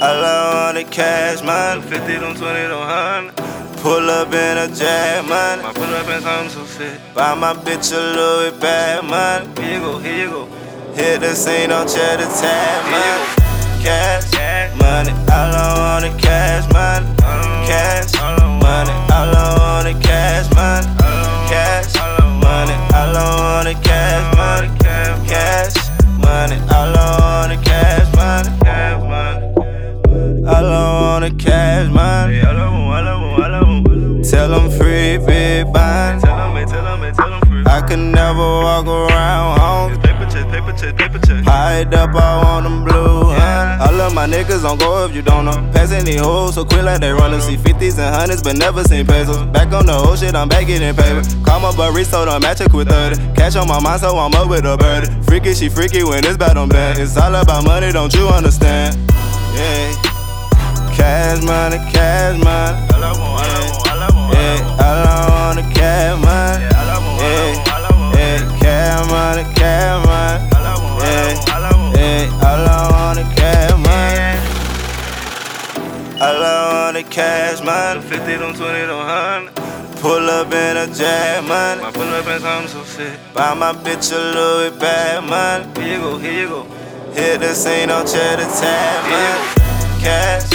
I want is cash money. 50, them 20, them 100. Pull up in a jag money. I pull up in something so sick. Buy my bitch a Louis bag money. Here you go, here you go. Hit the scene on cheddar tab Here you money. Cash money. I want is cash money. Cash Hide up all on them blue, huh? All of my niggas on go if you don't know. Passing these hoes so quick like they running. See 50s and hundreds, but never seen pesos. Back on the old shit, I'm back getting paper. Call my barista, don't match it with 30. Cash on my mind, so I'm up with a birdie. Freaky, she freaky when it's bad on bad. It's all about money, don't you understand? Yeah. Cash money, cash money. All I want, all I want, all I want, all I Yeah, want. all I want cash money. All I want is cash money. 50, them 20, them 100. Pull up in a jag money. I pull up in something so sick. Buy my bitch a Louis bag money. Here you go, here you go. Hit the scene on cheddar Yeah. money. Cash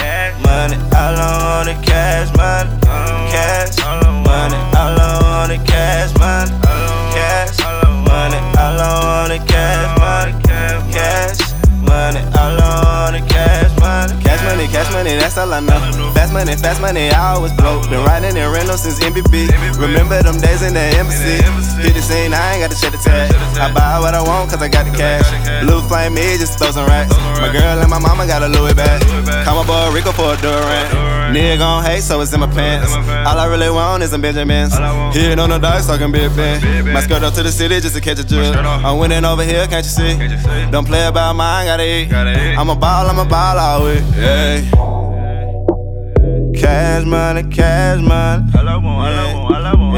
money, that's all I know. Fast money, fast money, I always blow. Been riding in rental since MBB. Remember them days in the embassy. Hit the scene, I ain't got to check the tag. I buy what I want cause I got the cash. Blue flame, me just throw some racks. My girl and my mama got a Louis bag. Call my boy Rico for a Durant. Nigga gon' hate, so it's in my pants. All I really want is some Benjamins. All I want. Hitting on the dice, talking Big Ben. My skirt up to the city just to catch a drill. I'm winning over here, can't you see? Can't you see? Don't play about mine, gotta eat. I'm a ball, I'm a ball all week. Yeah. Cash money, cash money. All I want, all I want, all I want,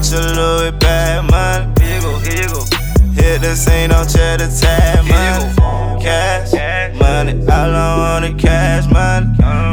Bitch a Louis bag money. Here you go, here you go. Hit the scene on cheddar you money. Cash money, I want is cash money.